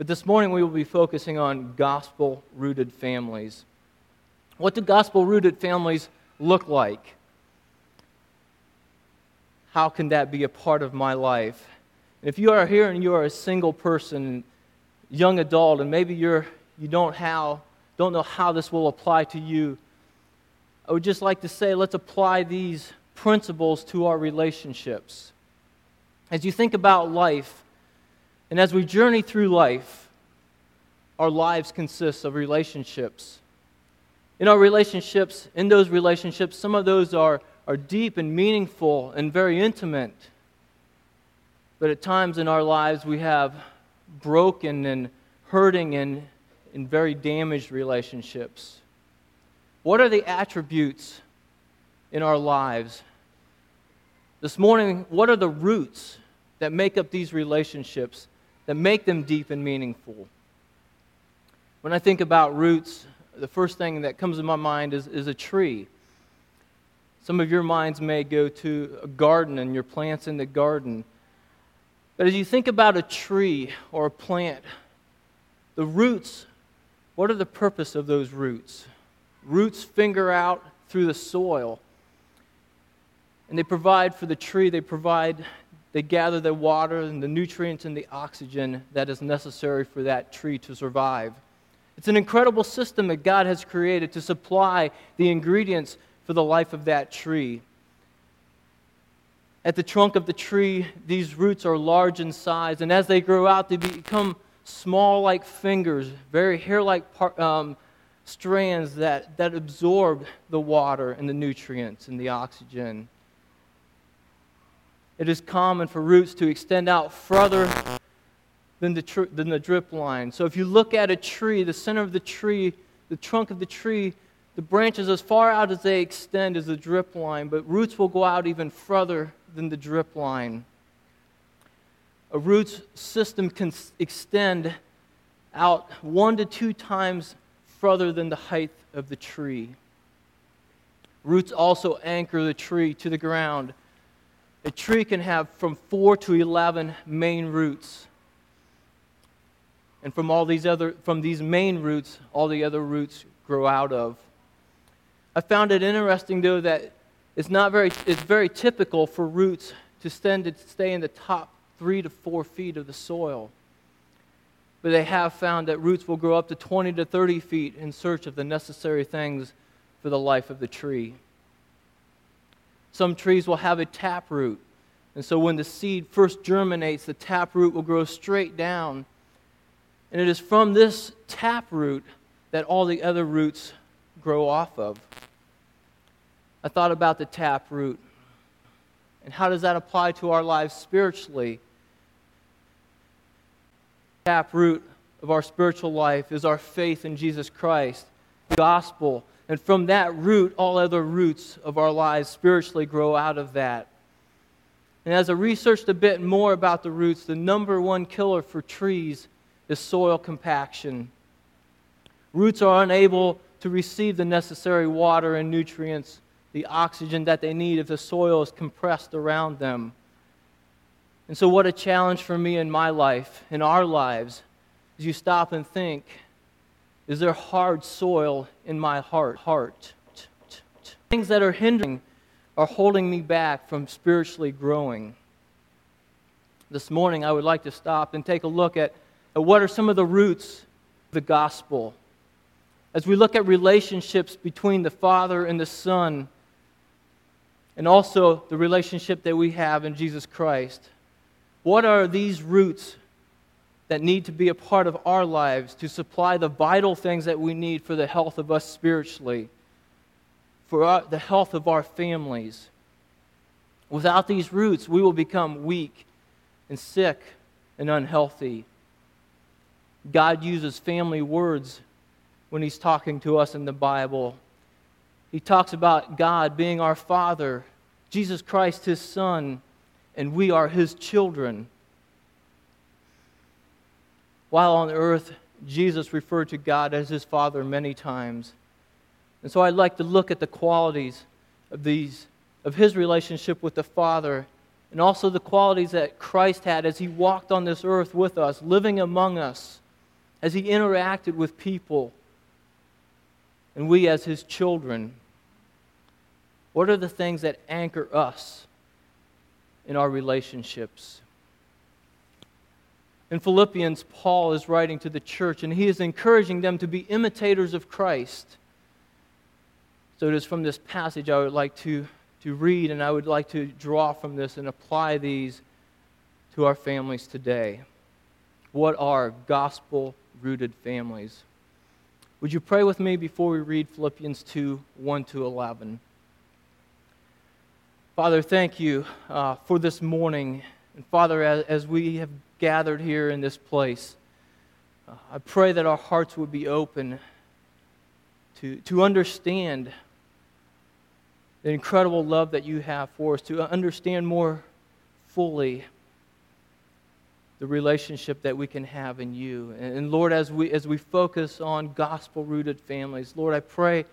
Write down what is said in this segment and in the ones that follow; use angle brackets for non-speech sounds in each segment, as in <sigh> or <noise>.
But this morning we will be focusing on gospel rooted families. What do gospel rooted families look like? How can that be a part of my life? If you are here and you are a single person, young adult, and maybe you're, you don't, how, don't know how this will apply to you, I would just like to say let's apply these principles to our relationships. As you think about life, and as we journey through life, our lives consist of relationships. In our relationships, in those relationships, some of those are, are deep and meaningful and very intimate. But at times in our lives, we have broken and hurting and, and very damaged relationships. What are the attributes in our lives? This morning, what are the roots that make up these relationships, that make them deep and meaningful? When I think about roots, the first thing that comes to my mind is, is a tree. Some of your minds may go to a garden and your plants in the garden. But as you think about a tree or a plant, the roots, what are the purpose of those roots? Roots finger out through the soil. And they provide for the tree, they provide, they gather the water and the nutrients and the oxygen that is necessary for that tree to survive. It's an incredible system that God has created to supply the ingredients for the life of that tree. At the trunk of the tree, these roots are large in size, and as they grow out, they become small like fingers, very hair like um, strands that, that absorb the water and the nutrients and the oxygen. It is common for roots to extend out further than the, tr- than the drip line. So if you look at a tree, the center of the tree, the trunk of the tree, the branches as far out as they extend is the drip line, but roots will go out even further than the drip line. A root system can extend out one to two times further than the height of the tree. Roots also anchor the tree to the ground. A tree can have from 4 to 11 main roots. And from all these other from these main roots, all the other roots grow out of. I found it interesting though that it's not very it's very typical for roots to stay in the top three to four feet of the soil. But they have found that roots will grow up to 20 to 30 feet in search of the necessary things for the life of the tree. Some trees will have a tap root. And so when the seed first germinates, the tap root will grow straight down. And it is from this tap root that all the other roots grow off of. I thought about the tap root. And how does that apply to our lives spiritually? Tap root of our spiritual life is our faith in Jesus Christ, the gospel. And from that root, all other roots of our lives spiritually grow out of that. And as I researched a bit more about the roots, the number one killer for trees is soil compaction. Roots are unable to receive the necessary water and nutrients the oxygen that they need if the soil is compressed around them. And so, what a challenge for me in my life, in our lives, is you stop and think is there hard soil in my heart? heart? Things that are hindering are holding me back from spiritually growing. This morning, I would like to stop and take a look at, at what are some of the roots of the gospel. As we look at relationships between the Father and the Son, and also the relationship that we have in Jesus Christ. What are these roots that need to be a part of our lives to supply the vital things that we need for the health of us spiritually, for our, the health of our families? Without these roots, we will become weak and sick and unhealthy. God uses family words when He's talking to us in the Bible. He talks about God being our Father Jesus Christ, his Son, and we are his children. While on earth, Jesus referred to God as his Father many times. And so I'd like to look at the qualities of these of his relationship with the Father and also the qualities that Christ had as he walked on this earth with us, living among us, as he interacted with people and we as his children? What are the things that anchor us in our relationships? In Philippians, Paul is writing to the church and he is encouraging them to be imitators of Christ. So it is from this passage I would like to, to read and I would like to draw from this and apply these to our families today. What are gospel rooted families? Would you pray with me before we read Philippians 2 1 to 11? Father, thank you uh, for this morning. And Father, as, as we have gathered here in this place, uh, I pray that our hearts would be open to, to understand the incredible love that you have for us, to understand more fully the relationship that we can have in you. And, and Lord, as we, as we focus on gospel rooted families, Lord, I pray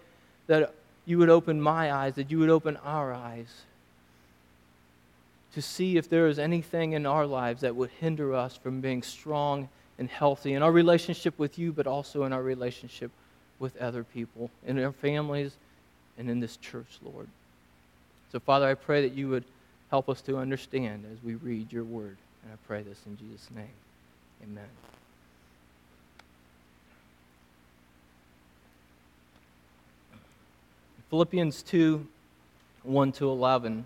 that you would open my eyes, that you would open our eyes to see if there is anything in our lives that would hinder us from being strong and healthy in our relationship with you, but also in our relationship with other people, in our families, and in this church, Lord. So, Father, I pray that you would help us to understand as we read your word. And I pray this in Jesus' name. Amen. Philippians 2 1 to 11.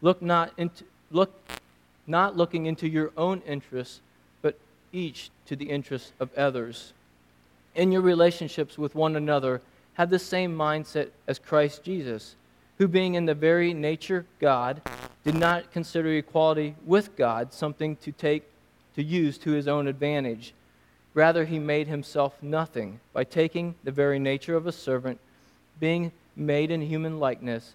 Look not into, look, not looking into your own interests, but each to the interests of others. In your relationships with one another, have the same mindset as Christ Jesus, who, being in the very nature God, did not consider equality with God something to take to use to his own advantage. Rather, he made himself nothing by taking the very nature of a servant, being made in human likeness,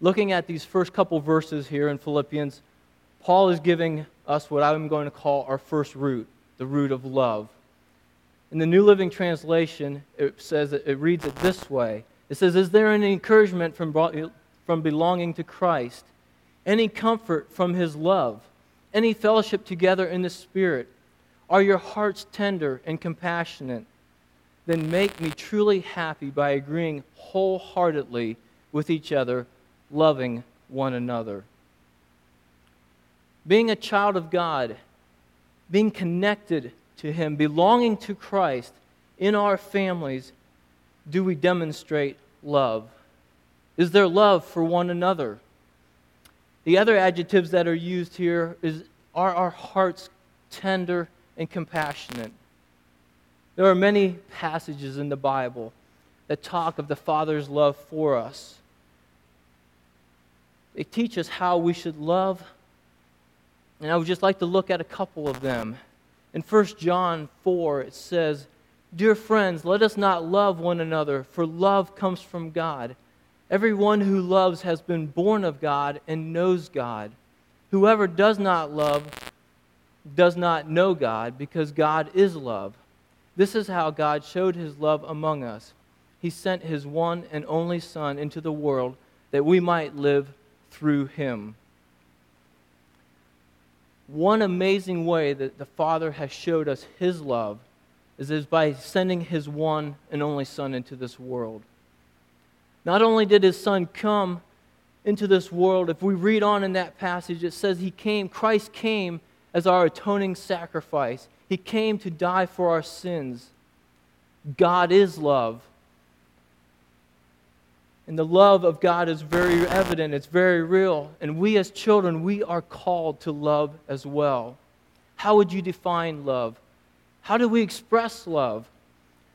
Looking at these first couple verses here in Philippians, Paul is giving us what I'm going to call our first root, the root of love. In the New Living Translation, it says it reads it this way. It says, Is there any encouragement from, from belonging to Christ? Any comfort from his love? Any fellowship together in the Spirit? Are your hearts tender and compassionate? Then make me truly happy by agreeing wholeheartedly with each other, loving one another being a child of God, being connected to Him, belonging to Christ in our families, do we demonstrate love? Is there love for one another? The other adjectives that are used here is are our hearts tender and compassionate? There are many passages in the Bible that talk of the Father's love for us. They teach us how we should love and I would just like to look at a couple of them. In 1 John 4, it says, Dear friends, let us not love one another, for love comes from God. Everyone who loves has been born of God and knows God. Whoever does not love does not know God, because God is love. This is how God showed his love among us. He sent his one and only Son into the world that we might live through him one amazing way that the Father has showed us his love is, is by sending his one and only Son into this world. Not only did his Son come into this world, if we read on in that passage, it says he came, Christ came as our atoning sacrifice. He came to die for our sins. God is love. And the love of God is very evident, it's very real. And we as children, we are called to love as well. How would you define love? How do we express love?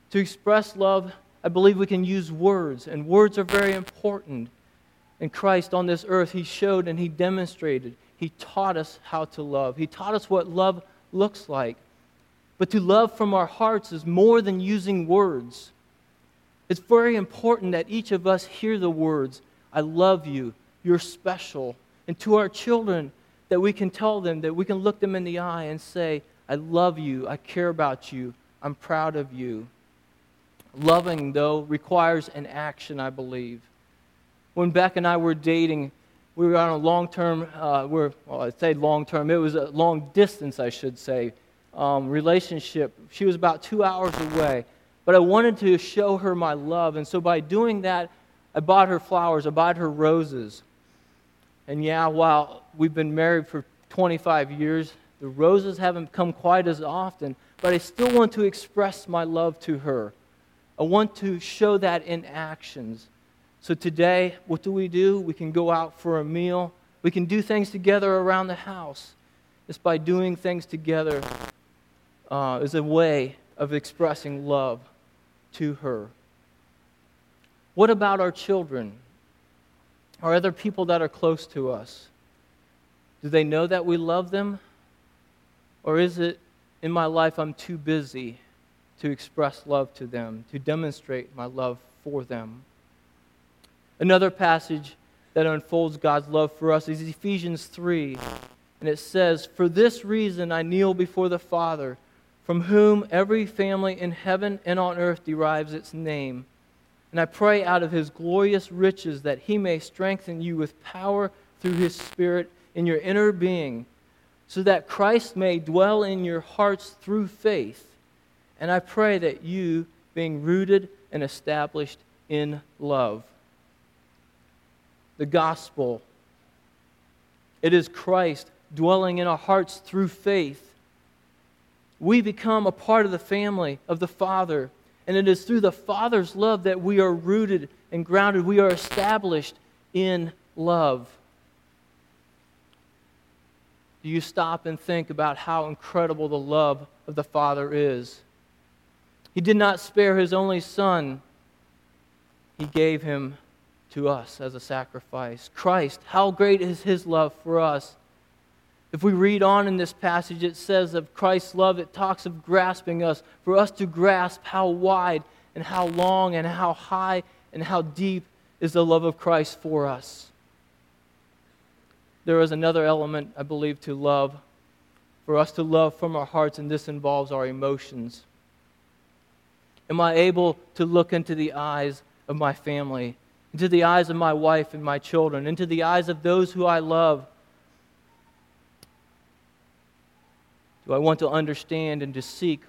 To express love, I believe we can use words, and words are very important. And Christ on this earth, He showed and He demonstrated. He taught us how to love. He taught us what love looks like. But to love from our hearts is more than using words. It's very important that each of us hear the words, I love you, you're special. And to our children, that we can tell them, that we can look them in the eye and say, I love you, I care about you, I'm proud of you. Loving, though, requires an action, I believe. When Beck and I were dating, we were on a long term, uh, well, I'd say long term, it was a long distance, I should say, um, relationship. She was about two hours away. But I wanted to show her my love. And so by doing that, I bought her flowers, I bought her roses. And yeah, while we've been married for 25 years, the roses haven't come quite as often, but I still want to express my love to her. I want to show that in actions. So today, what do we do? We can go out for a meal. We can do things together around the house. Just by doing things together uh, is a way of expressing love to her. What about our children? Are other people that are close to us? Do they know that we love them? Or is it in my life I'm too busy to express love to them, to demonstrate my love for them? Another passage that unfolds God's love for us is Ephesians 3. And it says, For this reason I kneel before the Father from whom every family in heaven and on earth derives its name. And I pray out of his glorious riches that he may strengthen you with power through his Spirit in your inner being, so that Christ may dwell in your hearts through faith. And I pray that you, being rooted and established in love. The gospel. It is Christ dwelling in our hearts through faith we become a part of the family of the Father. And it is through the Father's love that we are rooted and grounded. We are established in love. Do you stop and think about how incredible the love of the Father is? He did not spare his only Son, He gave him to us as a sacrifice. Christ, how great is His love for us? If we read on in this passage, it says of Christ's love, it talks of grasping us, for us to grasp how wide and how long and how high and how deep is the love of Christ for us. There is another element, I believe, to love, for us to love from our hearts, and this involves our emotions. Am I able to look into the eyes of my family, into the eyes of my wife and my children, into the eyes of those who I love? Do I want to understand and to seek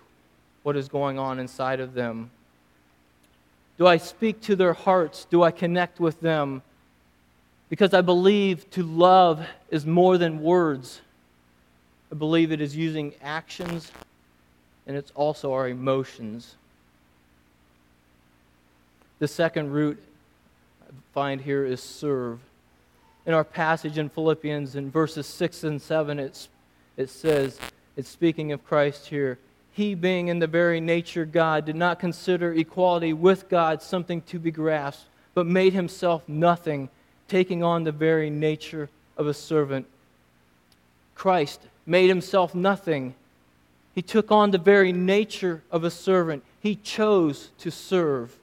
what is going on inside of them? Do I speak to their hearts? Do I connect with them? Because I believe to love is more than words. I believe it is using actions and it's also our emotions. The second root I find here is serve. In our passage in Philippians, in verses 6 and 7, it's, it says, it's speaking of Christ here. He, being in the very nature God, did not consider equality with God something to be grasped, but made himself nothing, taking on the very nature of a servant. Christ made himself nothing. He took on the very nature of a servant. He chose to serve.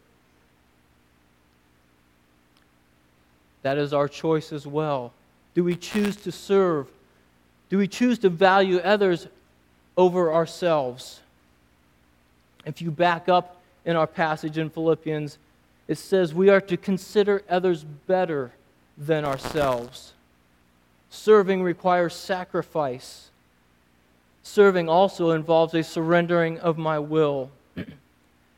That is our choice as well. Do we choose to serve? Do we choose to value others over ourselves. If you back up in our passage in Philippians, it says we are to consider others better than ourselves. Serving requires sacrifice. Serving also involves a surrendering of my will. <clears throat>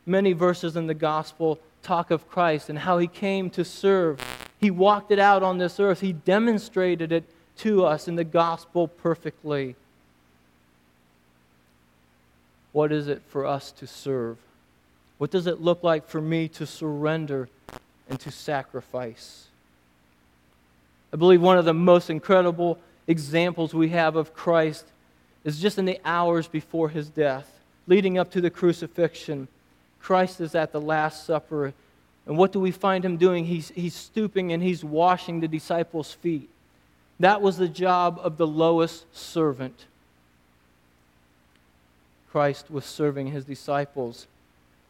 Many verses in the gospel talk of Christ and how he came to serve. He walked it out on this earth, he demonstrated it to us in the gospel perfectly. What is it for us to serve? What does it look like for me to surrender and to sacrifice? I believe one of the most incredible examples we have of Christ is just in the hours before his death, leading up to the crucifixion. Christ is at the Last Supper. And what do we find him doing? He's, he's stooping and he's washing the disciples' feet. That was the job of the lowest servant. Christ was serving his disciples.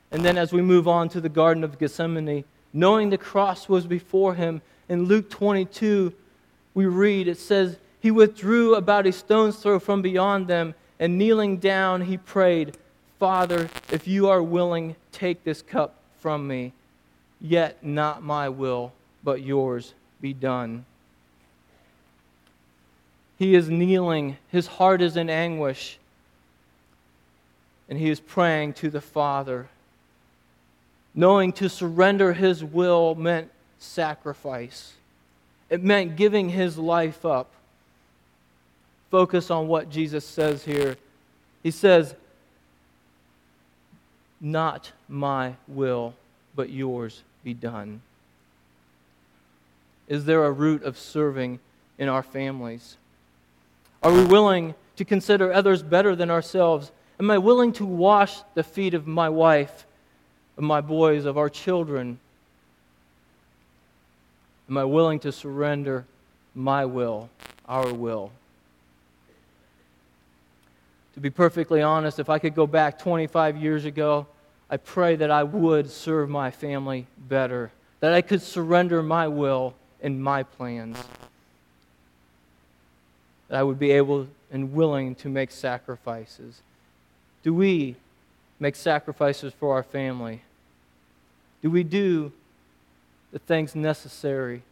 And then as we move on to the Garden of Gethsemane, knowing the cross was before him, in Luke 22, we read, it says, He withdrew about a stone's throw from beyond them, and kneeling down, he prayed, Father, if you are willing, take this cup from me. Yet not my will, but yours be done. He is kneeling, his heart is in anguish, and he is praying to the Father. Knowing to surrender his will meant sacrifice, it meant giving his life up. Focus on what Jesus says here. He says, Not my will, but yours be done. Is there a root of serving in our families? Are we willing to consider others better than ourselves? Am I willing to wash the feet of my wife, of my boys, of our children? Am I willing to surrender my will, our will? To be perfectly honest, if I could go back 25 years ago, I pray that I would serve my family better, that I could surrender my will and my plans, that I would be able and willing to make sacrifices. Do we make sacrifices for our family? Do we do the things necessary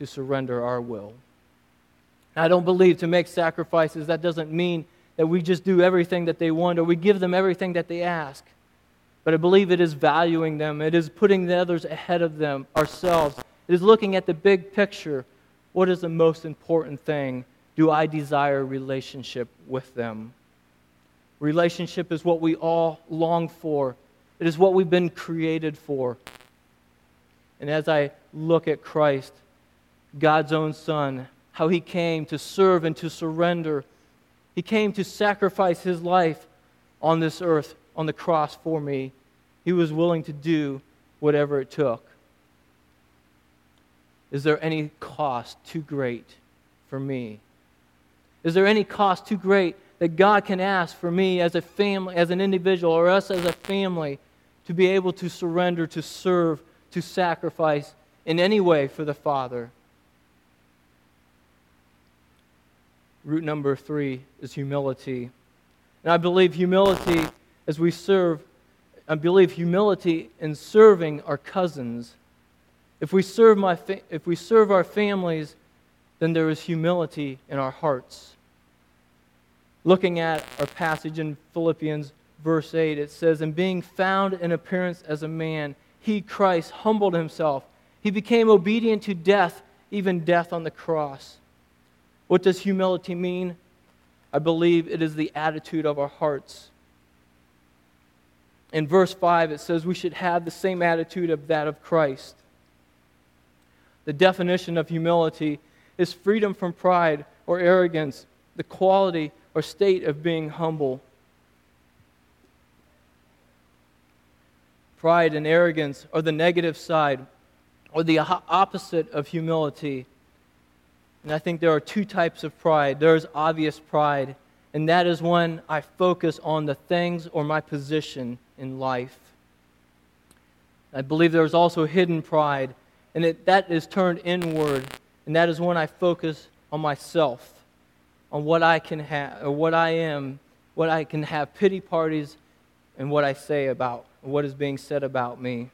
to surrender our will? I don't believe to make sacrifices, that doesn't mean that we just do everything that they want or we give them everything that they ask. But I believe it is valuing them, it is putting the others ahead of them, ourselves. It is looking at the big picture. What is the most important thing? Do I desire relationship with them? Relationship is what we all long for. It is what we've been created for. And as I look at Christ, God's own Son, how he came to serve and to surrender, he came to sacrifice his life on this earth, on the cross for me. He was willing to do whatever it took. Is there any cost too great for me? Is there any cost too great that God can ask for me as a family, as an individual, or us as a family to be able to surrender, to serve, to sacrifice in any way for the Father? Root number three is humility. And I believe humility as we serve, I believe humility in serving our cousins. If we serve, my fa- if we serve our families, then there is humility in our hearts looking at our passage in Philippians, verse 8, it says, And being found in appearance as a man, he, Christ, humbled himself. He became obedient to death, even death on the cross. What does humility mean? I believe it is the attitude of our hearts. In verse 5, it says we should have the same attitude of that of Christ. The definition of humility is freedom from pride or arrogance, the quality or state of being humble. Pride and arrogance are the negative side or the opposite of humility. And I think there are two types of pride. There's obvious pride, and that is when I focus on the things or my position in life. I believe there's also hidden pride, and it, that is turned inward, and that is when I focus on myself on what I can have, or what I am, what I can have pity parties, and what I say about, what is being said about me.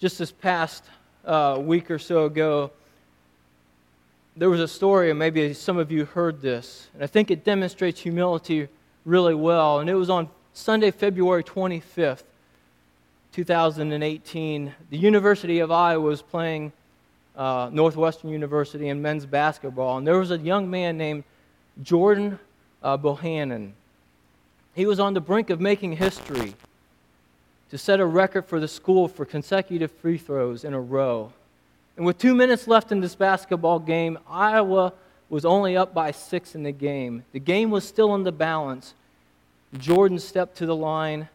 Just this past uh, week or so ago, there was a story, and maybe some of you heard this, and I think it demonstrates humility really well. And it was on Sunday, February 25th, 2018. The University of Iowa was playing uh, Northwestern University in men's basketball, and there was a young man named Jordan uh, Bohannon. He was on the brink of making history to set a record for the school for consecutive free throws in a row. And with two minutes left in this basketball game, Iowa was only up by six in the game. The game was still in the balance. Jordan stepped to the line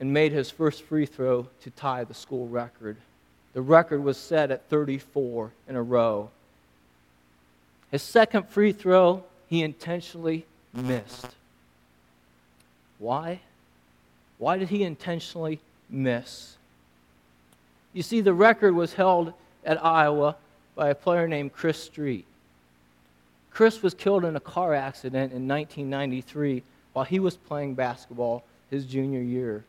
and made his first free throw to tie the school record. The record was set at 34 in a row. His second free throw, he intentionally missed. Why? Why did he intentionally miss? You see, the record was held at Iowa by a player named Chris Street. Chris was killed in a car accident in 1993 while he was playing basketball his junior year.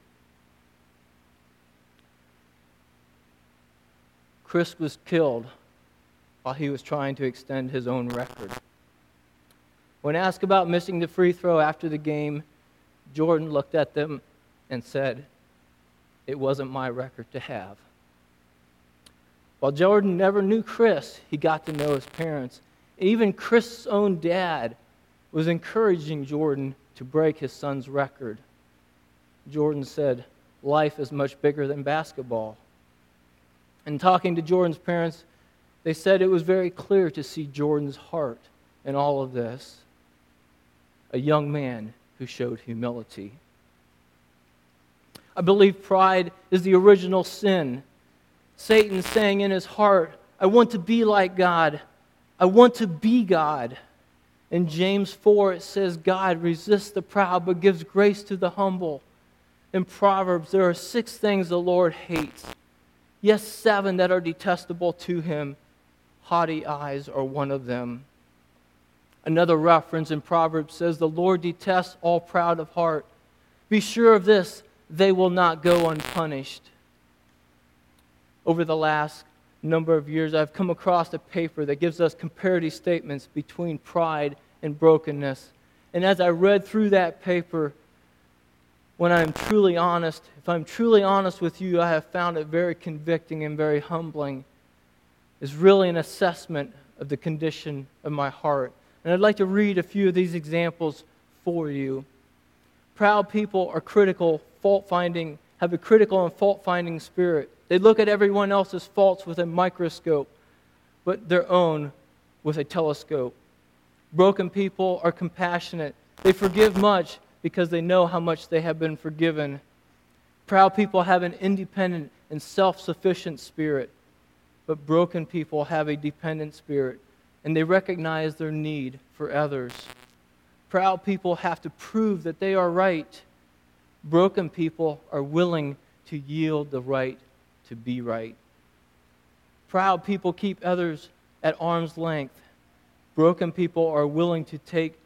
Chris was killed while he was trying to extend his own record. When asked about missing the free throw after the game, Jordan looked at them and said, It wasn't my record to have. While Jordan never knew Chris, he got to know his parents. Even Chris's own dad was encouraging Jordan to break his son's record. Jordan said, Life is much bigger than basketball. And talking to Jordan's parents, they said it was very clear to see Jordan's heart in all of this. A young man who showed humility. I believe pride is the original sin. Satan saying in his heart, I want to be like God. I want to be God. In James 4, it says, God resists the proud but gives grace to the humble. In Proverbs, there are six things the Lord hates Yes, seven that are detestable to him. Haughty eyes are one of them. Another reference in Proverbs says, The Lord detests all proud of heart. Be sure of this, they will not go unpunished. Over the last number of years, I've come across a paper that gives us comparative statements between pride and brokenness. And as I read through that paper, when I'm truly honest, if I'm truly honest with you, I have found it very convicting and very humbling. Is really an assessment of the condition of my heart. And I'd like to read a few of these examples for you. Proud people are critical, fault finding, have a critical and fault finding spirit. They look at everyone else's faults with a microscope, but their own with a telescope. Broken people are compassionate. They forgive much because they know how much they have been forgiven. Proud people have an independent and self sufficient spirit, but broken people have a dependent spirit, and they recognize their need for others. Proud people have to prove that they are right. Broken people are willing to yield the right to be right. Proud people keep others at arm's length. Broken people are willing to take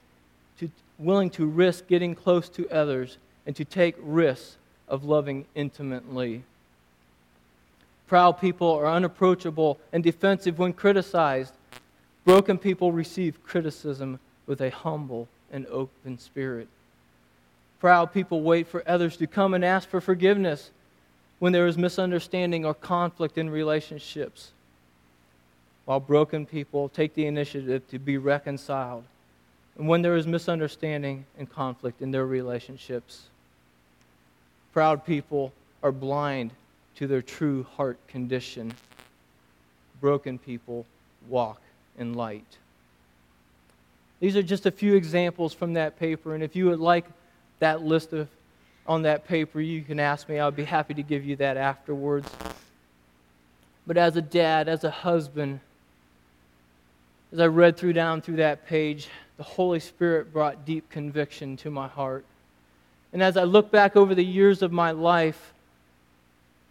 willing to risk getting close to others and to take risks of loving intimately. Proud people are unapproachable and defensive when criticized. Broken people receive criticism with a humble and open spirit. Proud people wait for others to come and ask for forgiveness when there is misunderstanding or conflict in relationships, while broken people take the initiative to be reconciled and when there is misunderstanding and conflict in their relationships. Proud people are blind to their true heart condition. Broken people walk in light. These are just a few examples from that paper, and if you would like that list of, on that paper, you can ask me. I'll be happy to give you that afterwards. But as a dad, as a husband, as I read through down through that page, the Holy Spirit brought deep conviction to my heart. And as I look back over the years of my life,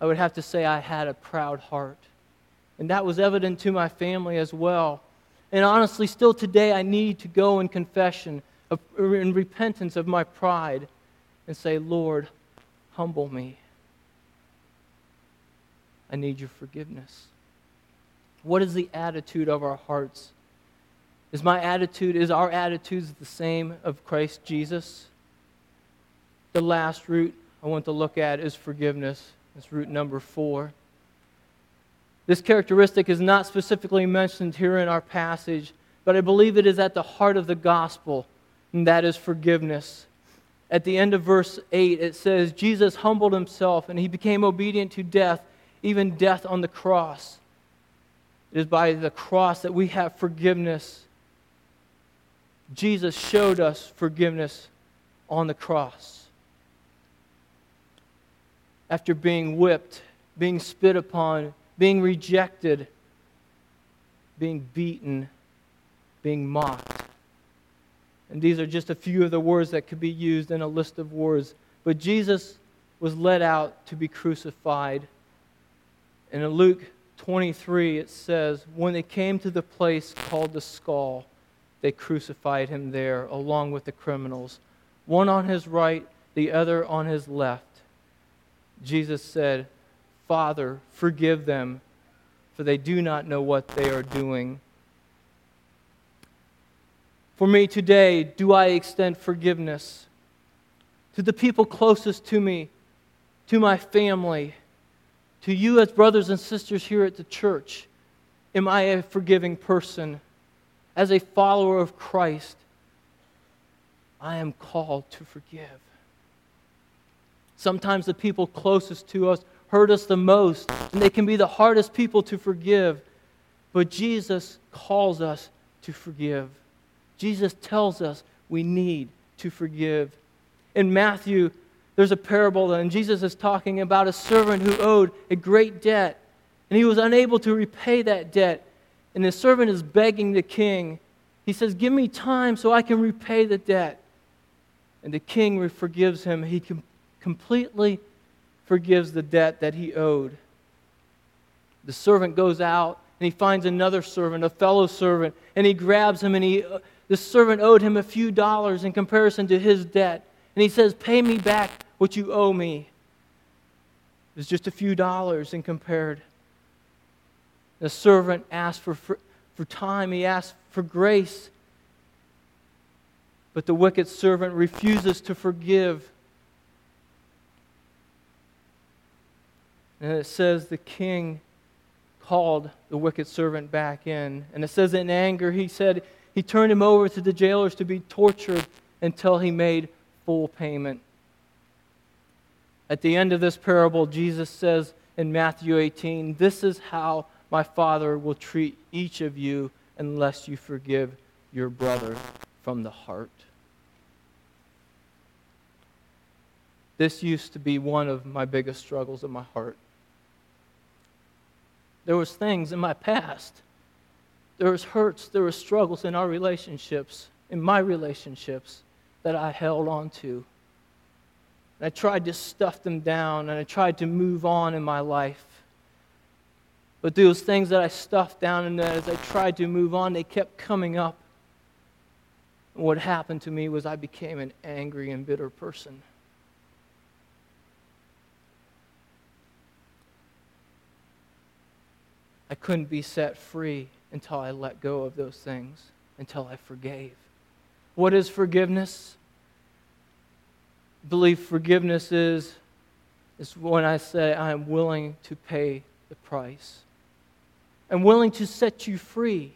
I would have to say I had a proud heart. And that was evident to my family as well. And honestly, still today, I need to go in confession, of, in repentance of my pride, and say, Lord, humble me. I need your forgiveness. What is the attitude of our hearts? Is my attitude, is our attitudes the same of Christ Jesus? The last root I want to look at is forgiveness. It's root number four. This characteristic is not specifically mentioned here in our passage, but I believe it is at the heart of the gospel, and that is forgiveness. at the end of verse 8, it says, Jesus humbled himself and he became obedient to death, even death on the cross. It is by the cross that we have forgiveness. Jesus showed us forgiveness on the cross. After being whipped, being spit upon, being rejected, being beaten, being mocked. And these are just a few of the words that could be used in a list of words. But Jesus was led out to be crucified. And in Luke 23, it says, When they came to the place called the skull, they crucified him there along with the criminals, one on his right, the other on his left. Jesus said, Father, forgive them, for they do not know what they are doing. For me today, do I extend forgiveness to the people closest to me, to my family, to you as brothers and sisters here at the church? Am I a forgiving person? As a follower of Christ, I am called to forgive. Sometimes the people closest to us hurt us the most, and they can be the hardest people to forgive. But Jesus calls us to forgive. Jesus tells us we need to forgive. In Matthew, there's a parable, and Jesus is talking about a servant who owed a great debt, and he was unable to repay that debt. And the servant is begging the king. He says, Give me time so I can repay the debt. And the king forgives him. He com- completely forgives the debt that he owed. The servant goes out and he finds another servant, a fellow servant, and he grabs him and he uh, the servant owed him a few dollars in comparison to his debt. And he says, Pay me back what you owe me. It's just a few dollars in compared. The servant asked for, for, for time, he asked for grace. But the wicked servant refuses to forgive. And it says the king called the wicked servant back in. And it says in anger, he said, he turned him over to the jailers to be tortured until he made full payment. At the end of this parable, Jesus says in Matthew 18, This is how my Father will treat each of you unless you forgive your brother from the heart. This used to be one of my biggest struggles in my heart. There was things in my past. There was hurts, there was struggles in our relationships, in my relationships that I held on to. And I tried to stuff them down and I tried to move on in my life. But those things that I stuffed down and as I tried to move on, they kept coming up. And what happened to me was I became an angry and bitter person. I couldn't be set free until I let go of those things, until I forgave. What is forgiveness? I believe forgiveness is, is when I say I am willing to pay the price. I'm willing to set you free.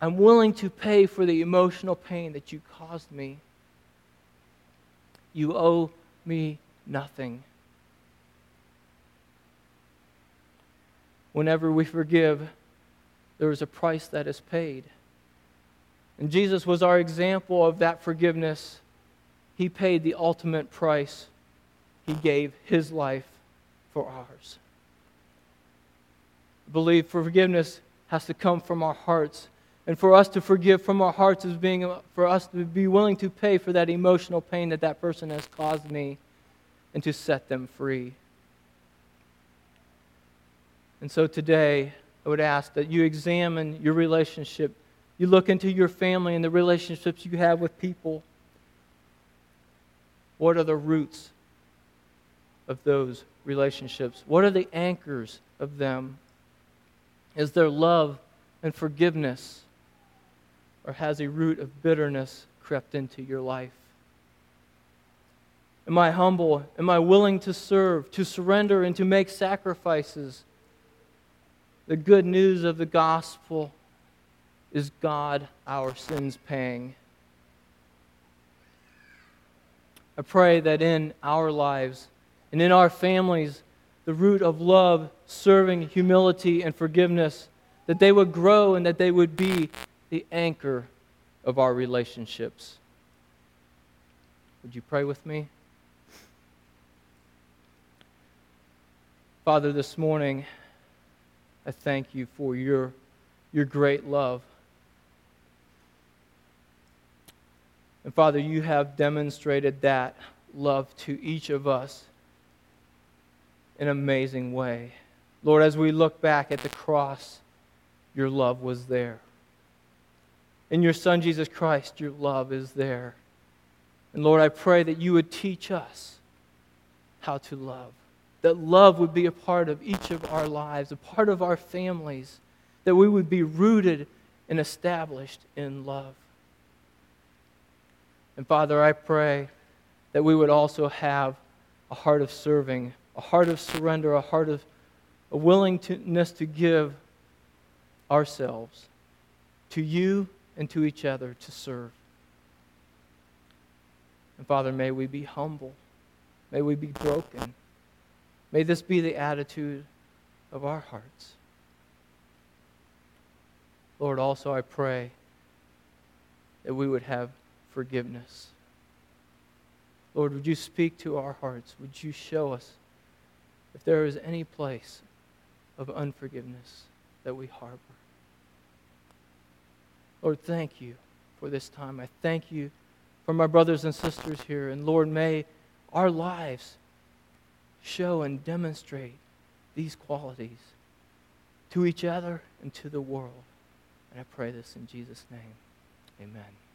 I'm willing to pay for the emotional pain that you caused me. You owe me nothing. Whenever we forgive, there is a price that is paid. And Jesus was our example of that forgiveness. He paid the ultimate price, He gave His life for ours. Believe forgiveness has to come from our hearts. And for us to forgive from our hearts is being for us to be willing to pay for that emotional pain that that person has caused me and to set them free. And so today, I would ask that you examine your relationship. You look into your family and the relationships you have with people. What are the roots of those relationships? What are the anchors of them? Is there love and forgiveness? Or has a root of bitterness crept into your life? Am I humble? Am I willing to serve, to surrender, and to make sacrifices? The good news of the gospel is God our sins paying. I pray that in our lives and in our families, the root of love, serving, humility, and forgiveness, that they would grow and that they would be the anchor of our relationships. Would you pray with me? Father, this morning, I thank you for your, your great love. And Father, you have demonstrated that love to each of us an amazing way. Lord, as we look back at the cross, your love was there. In your Son, Jesus Christ, your love is there. And Lord, I pray that you would teach us how to love. That love would be a part of each of our lives, a part of our families. That we would be rooted and established in love. And Father, I pray that we would also have a heart of serving, a heart of surrender, a heart of a willingness to give ourselves to you and to each other to serve. And Father, may we be humble. May we be broken. May this be the attitude of our hearts. Lord, also I pray that we would have forgiveness. Lord, would you speak to our hearts? Would you show us if there is any place of unforgiveness that we harbor? Lord, thank you for this time. I thank you for my brothers and sisters here. And Lord, may our lives show and demonstrate these qualities to each other and to the world. And I pray this in Jesus' name. Amen.